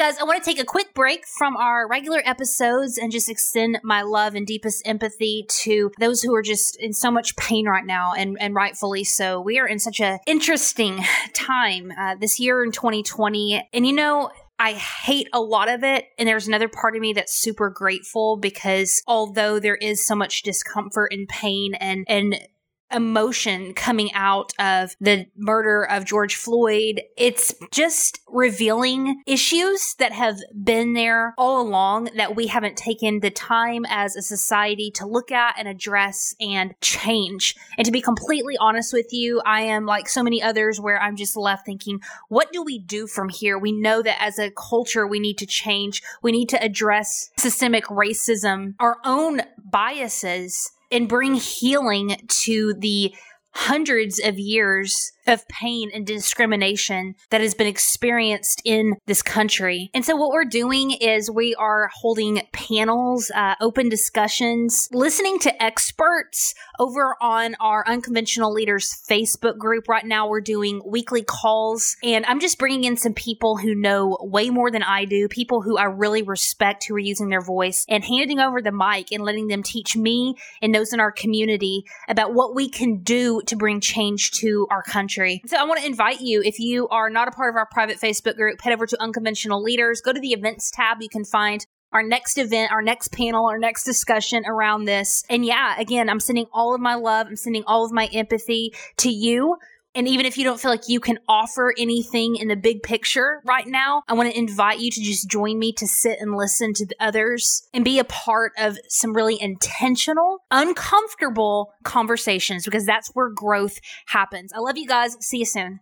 guys, I want to take a quick break from our regular episodes and just extend my love and deepest empathy to those who are just in so much pain right now, and, and rightfully so. We are in such an interesting time uh, this year in 2020. And you know, I hate a lot of it. And there's another part of me that's super grateful because although there is so much discomfort and pain and, and emotion coming out of the murder of George Floyd. It's just revealing issues that have been there all along that we haven't taken the time as a society to look at and address and change. And to be completely honest with you, I am like so many others where I'm just left thinking, what do we do from here? We know that as a culture, we need to change. We need to address systemic racism, our own biases and bring healing to the hundreds of years of pain and discrimination that has been experienced in this country. And so, what we're doing is we are holding panels, uh, open discussions, listening to experts over on our Unconventional Leaders Facebook group. Right now, we're doing weekly calls, and I'm just bringing in some people who know way more than I do, people who I really respect who are using their voice, and handing over the mic and letting them teach me and those in our community about what we can do to bring change to our country. So I want to invite you, if you are not a part of our private Facebook group, head over to Unconventional Leaders, go to the events tab. You can find our next event, our next panel, our next discussion around this. And yeah, again, I'm sending all of my love. I'm sending all of my empathy to you. And even if you don't feel like you can offer anything in the big picture right now, I want to invite you to just join me to sit and listen to the others and be a part of some really intentional, uncomfortable conversations because that's where growth happens. I love you guys. See you soon.